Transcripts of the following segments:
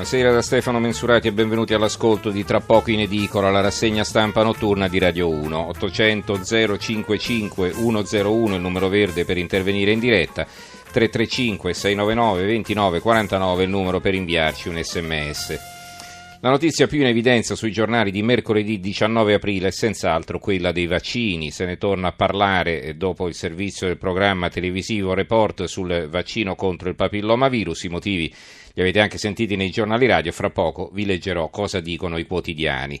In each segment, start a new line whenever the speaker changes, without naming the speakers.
Buonasera da Stefano Mensurati e benvenuti all'ascolto di Tra poco in edicola, la rassegna stampa notturna di Radio 1. 800 055 101 il numero verde per intervenire in diretta, 335 699 29 49 il numero per inviarci un sms. La notizia più in evidenza sui giornali di mercoledì 19 aprile è senz'altro quella dei vaccini. Se ne torna a parlare dopo il servizio del programma televisivo Report sul vaccino contro il papillomavirus. I motivi li avete anche sentiti nei giornali radio, fra poco vi leggerò cosa dicono i quotidiani.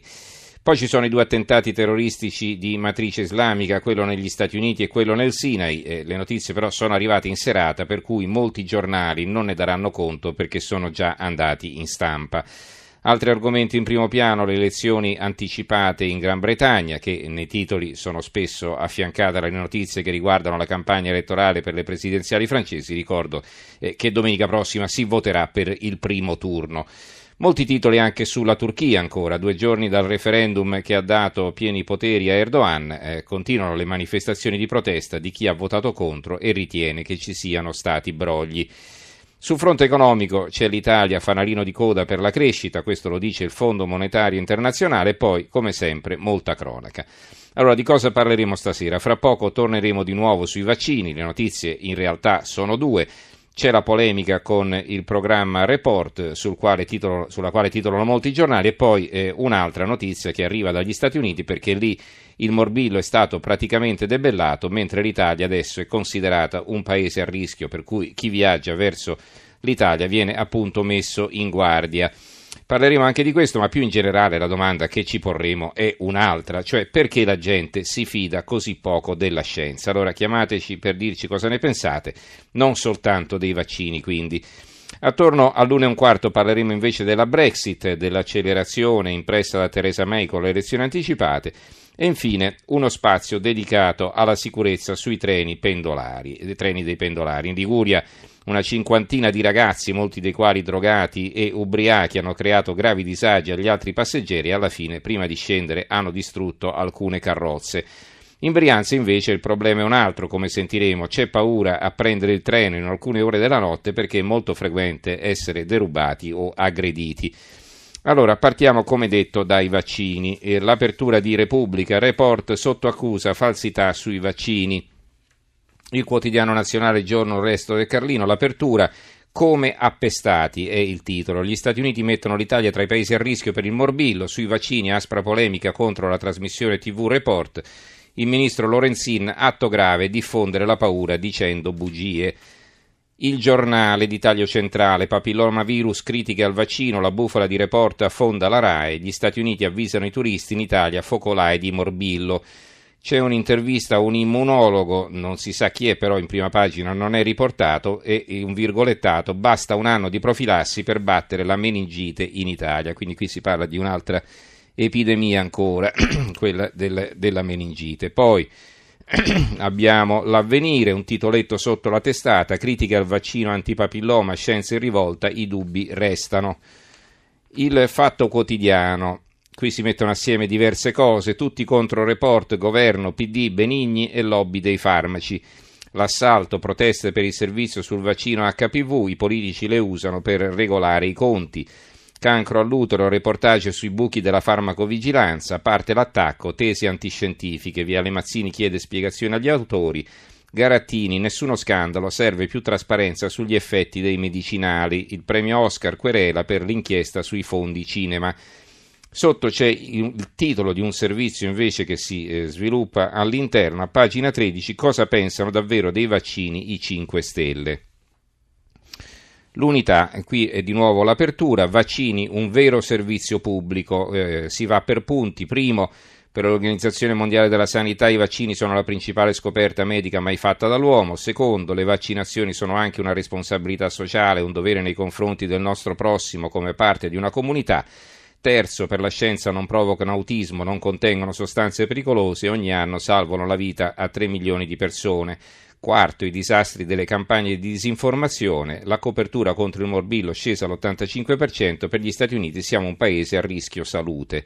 Poi ci sono i due attentati terroristici di matrice islamica, quello negli Stati Uniti e quello nel Sinai. Eh, le notizie però sono arrivate in serata, per cui molti giornali non ne daranno conto perché sono già andati in stampa. Altri argomenti in primo piano, le elezioni anticipate in Gran Bretagna, che nei titoli sono spesso affiancate alle notizie che riguardano la campagna elettorale per le presidenziali francesi. Ricordo eh, che domenica prossima si voterà per il primo turno. Molti titoli anche sulla Turchia ancora, due giorni dal referendum che ha dato pieni poteri a Erdogan, eh, continuano le manifestazioni di protesta di chi ha votato contro e ritiene che ci siano stati brogli. Sul fronte economico c'è l'Italia fanalino di coda per la crescita, questo lo dice il Fondo Monetario Internazionale, e poi, come sempre, molta cronaca. Allora, di cosa parleremo stasera? Fra poco torneremo di nuovo sui vaccini, le notizie in realtà sono due. C'è la polemica con il programma Report sul quale titolo, sulla quale titolano molti giornali e poi eh, un'altra notizia che arriva dagli Stati Uniti perché lì il morbillo è stato praticamente debellato mentre l'Italia adesso è considerata un paese a rischio per cui chi viaggia verso l'Italia viene appunto messo in guardia. Parleremo anche di questo, ma più in generale la domanda che ci porremo è un'altra, cioè perché la gente si fida così poco della scienza. Allora chiamateci per dirci cosa ne pensate, non soltanto dei vaccini quindi. Attorno all'una e un quarto parleremo invece della Brexit, dell'accelerazione impressa da Theresa May con le elezioni anticipate e infine uno spazio dedicato alla sicurezza sui treni pendolari, treni dei pendolari. In Liguria una cinquantina di ragazzi, molti dei quali drogati e ubriachi, hanno creato gravi disagi agli altri passeggeri e alla fine, prima di scendere, hanno distrutto alcune carrozze. In Brianza invece il problema è un altro, come sentiremo, c'è paura a prendere il treno in alcune ore della notte perché è molto frequente essere derubati o aggrediti. Allora, partiamo come detto dai vaccini. L'apertura di Repubblica, report sotto accusa, falsità sui vaccini il quotidiano nazionale Giorno Resto del Carlino, l'apertura come appestati è il titolo. Gli Stati Uniti mettono l'Italia tra i paesi a rischio per il morbillo, sui vaccini aspra polemica contro la trasmissione TV Report. Il ministro Lorenzin, atto grave, diffondere la paura dicendo bugie. Il giornale di taglio centrale, papillomavirus, critiche al vaccino, la bufala di report affonda la RAE, gli Stati Uniti avvisano i turisti in Italia, focolai di morbillo. C'è un'intervista a un immunologo, non si sa chi è, però in prima pagina non è riportato, e un virgolettato, basta un anno di profilassi per battere la meningite in Italia. Quindi qui si parla di un'altra epidemia ancora, quella del, della meningite. Poi abbiamo l'avvenire, un titoletto sotto la testata, critica al vaccino antipapilloma, scienza in rivolta, i dubbi restano. Il fatto quotidiano, Qui si mettono assieme diverse cose, tutti contro report, governo, PD, Benigni e lobby dei farmaci. L'assalto, proteste per il servizio sul vaccino HPV, i politici le usano per regolare i conti. Cancro all'utero, reportage sui buchi della farmacovigilanza, parte l'attacco, tesi antiscientifiche, Viale Mazzini chiede spiegazioni agli autori. Garattini, nessuno scandalo, serve più trasparenza sugli effetti dei medicinali. Il premio Oscar querela per l'inchiesta sui fondi cinema. Sotto c'è il titolo di un servizio invece che si eh, sviluppa all'interno, a pagina 13, cosa pensano davvero dei vaccini i 5 Stelle. L'unità, qui è di nuovo l'apertura, vaccini, un vero servizio pubblico, eh, si va per punti. Primo, per l'Organizzazione Mondiale della Sanità i vaccini sono la principale scoperta medica mai fatta dall'uomo. Secondo, le vaccinazioni sono anche una responsabilità sociale, un dovere nei confronti del nostro prossimo come parte di una comunità. Terzo, per la scienza non provocano autismo, non contengono sostanze pericolose e ogni anno salvano la vita a 3 milioni di persone. Quarto, i disastri delle campagne di disinformazione, la copertura contro il morbillo scesa all'85%, per gli Stati Uniti siamo un paese a rischio salute.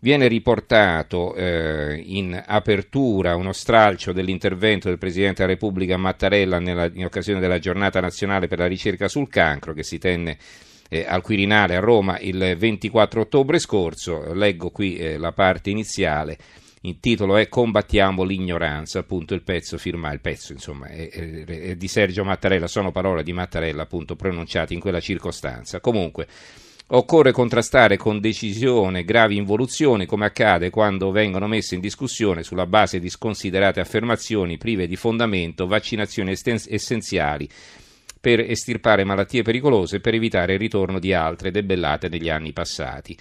Viene riportato eh, in apertura uno stralcio dell'intervento del Presidente della Repubblica Mattarella nella, in occasione della giornata nazionale per la ricerca sul cancro che si tenne eh, al Quirinale a Roma il 24 ottobre scorso. Leggo qui eh, la parte iniziale. Il titolo è Combattiamo l'ignoranza, appunto il pezzo firma, il pezzo insomma è, è, è di Sergio Mattarella, sono parole di Mattarella appunto pronunciate in quella circostanza. Comunque Occorre contrastare con decisione gravi involuzioni, come accade quando vengono messe in discussione sulla base di sconsiderate affermazioni prive di fondamento vaccinazioni essenziali per estirpare malattie pericolose e per evitare il ritorno di altre debellate negli anni passati.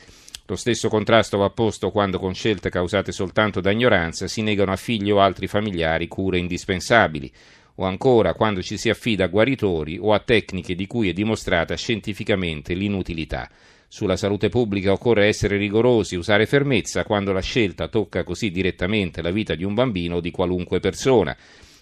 Lo stesso contrasto va posto quando con scelte causate soltanto da ignoranza si negano a figli o altri familiari cure indispensabili o ancora quando ci si affida a guaritori o a tecniche di cui è dimostrata scientificamente l'inutilità. Sulla salute pubblica occorre essere rigorosi, usare fermezza quando la scelta tocca così direttamente la vita di un bambino o di qualunque persona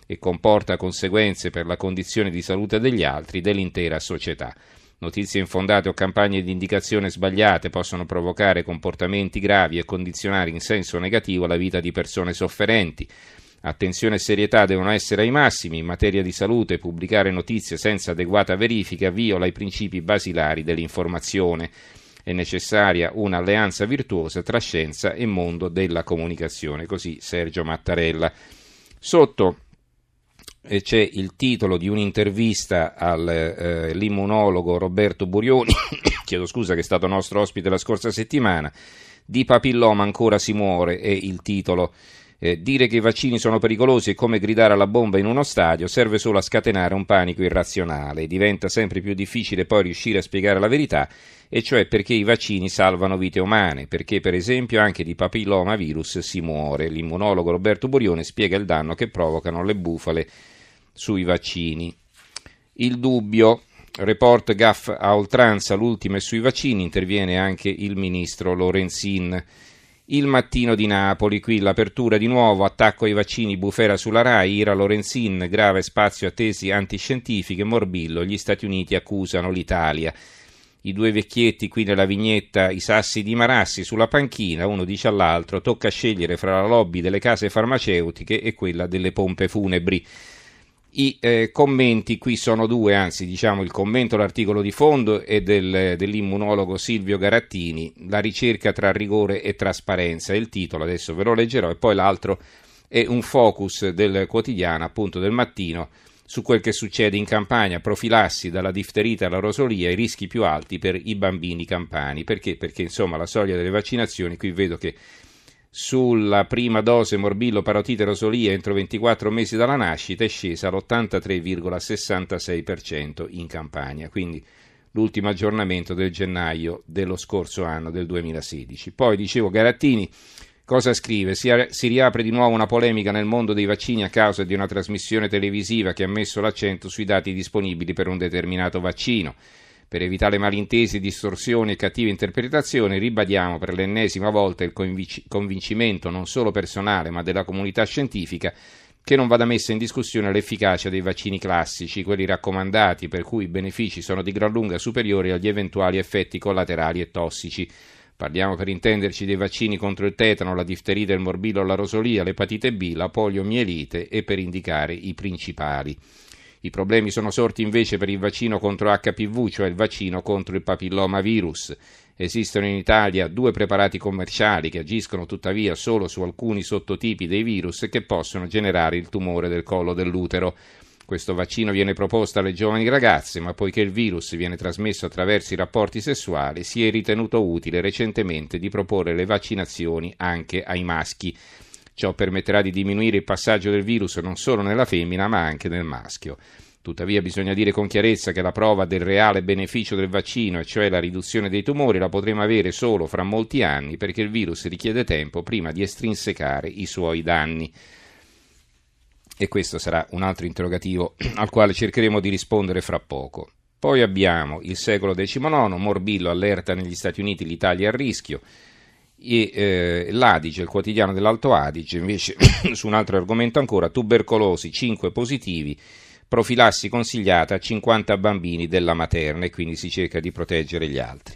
e comporta conseguenze per la condizione di salute degli altri, dell'intera società. Notizie infondate o campagne di indicazione sbagliate possono provocare comportamenti gravi e condizionare in senso negativo la vita di persone sofferenti. Attenzione e serietà devono essere ai massimi in materia di salute, pubblicare notizie senza adeguata verifica viola i principi basilari dell'informazione. È necessaria un'alleanza virtuosa tra scienza e mondo della comunicazione. Così Sergio Mattarella. Sotto c'è il titolo di un'intervista all'immunologo eh, Roberto Burioni, chiedo scusa che è stato nostro ospite la scorsa settimana, di papilloma ancora si muore è il titolo eh, dire che i vaccini sono pericolosi è come gridare alla bomba in uno stadio, serve solo a scatenare un panico irrazionale. Diventa sempre più difficile poi riuscire a spiegare la verità, e cioè perché i vaccini salvano vite umane, perché per esempio anche di papillomavirus si muore. L'immunologo Roberto Burione spiega il danno che provocano le bufale sui vaccini. Il dubbio. Report Gaff a oltranza, l'ultimo è sui vaccini, interviene anche il ministro Lorenzin. Il mattino di Napoli, qui l'apertura di nuovo, attacco ai vaccini, bufera sulla RAI, Ira Lorenzin, grave spazio a tesi antiscientifiche, Morbillo, gli Stati Uniti accusano l'Italia. I due vecchietti qui nella vignetta, i sassi di Marassi sulla panchina, uno dice all'altro, tocca scegliere fra la lobby delle case farmaceutiche e quella delle pompe funebri. I eh, commenti qui sono due, anzi diciamo il commento all'articolo di fondo è del, dell'immunologo Silvio Garattini, la ricerca tra rigore e trasparenza, il titolo, adesso ve lo leggerò, e poi l'altro è un focus del quotidiano, appunto del mattino, su quel che succede in campagna, profilassi dalla difterita alla rosolia, i rischi più alti per i bambini campani. Perché? Perché insomma la soglia delle vaccinazioni, qui vedo che sulla prima dose morbillo parotite rosolia entro 24 mesi dalla nascita è scesa all'83,66% in Campania, quindi l'ultimo aggiornamento del gennaio dello scorso anno, del 2016. Poi dicevo Garattini cosa scrive? Si, si riapre di nuovo una polemica nel mondo dei vaccini a causa di una trasmissione televisiva che ha messo l'accento sui dati disponibili per un determinato vaccino. Per evitare malintesi, distorsioni e cattive interpretazioni, ribadiamo per l'ennesima volta il convincimento non solo personale ma della comunità scientifica che non vada messa in discussione l'efficacia dei vaccini classici, quelli raccomandati, per cui i benefici sono di gran lunga superiori agli eventuali effetti collaterali e tossici. Parliamo per intenderci dei vaccini contro il tetano, la difterite, il morbillo, la rosolia, l'epatite B, la poliomielite e per indicare i principali. I problemi sono sorti invece per il vaccino contro HPV, cioè il vaccino contro il papillomavirus. Esistono in Italia due preparati commerciali che agiscono tuttavia solo su alcuni sottotipi dei virus che possono generare il tumore del collo dell'utero. Questo vaccino viene proposto alle giovani ragazze, ma poiché il virus viene trasmesso attraverso i rapporti sessuali, si è ritenuto utile recentemente di proporre le vaccinazioni anche ai maschi. Ciò permetterà di diminuire il passaggio del virus non solo nella femmina ma anche nel maschio. Tuttavia bisogna dire con chiarezza che la prova del reale beneficio del vaccino, e cioè la riduzione dei tumori, la potremo avere solo fra molti anni perché il virus richiede tempo prima di estrinsecare i suoi danni. E questo sarà un altro interrogativo al quale cercheremo di rispondere fra poco. Poi abbiamo il secolo XIX, Morbillo allerta negli Stati Uniti l'Italia a rischio, e eh, l'Adige, il quotidiano dell'Alto Adige, invece su un altro argomento ancora, tubercolosi, 5 positivi, profilassi consigliata a 50 bambini della materna e quindi si cerca di proteggere gli altri.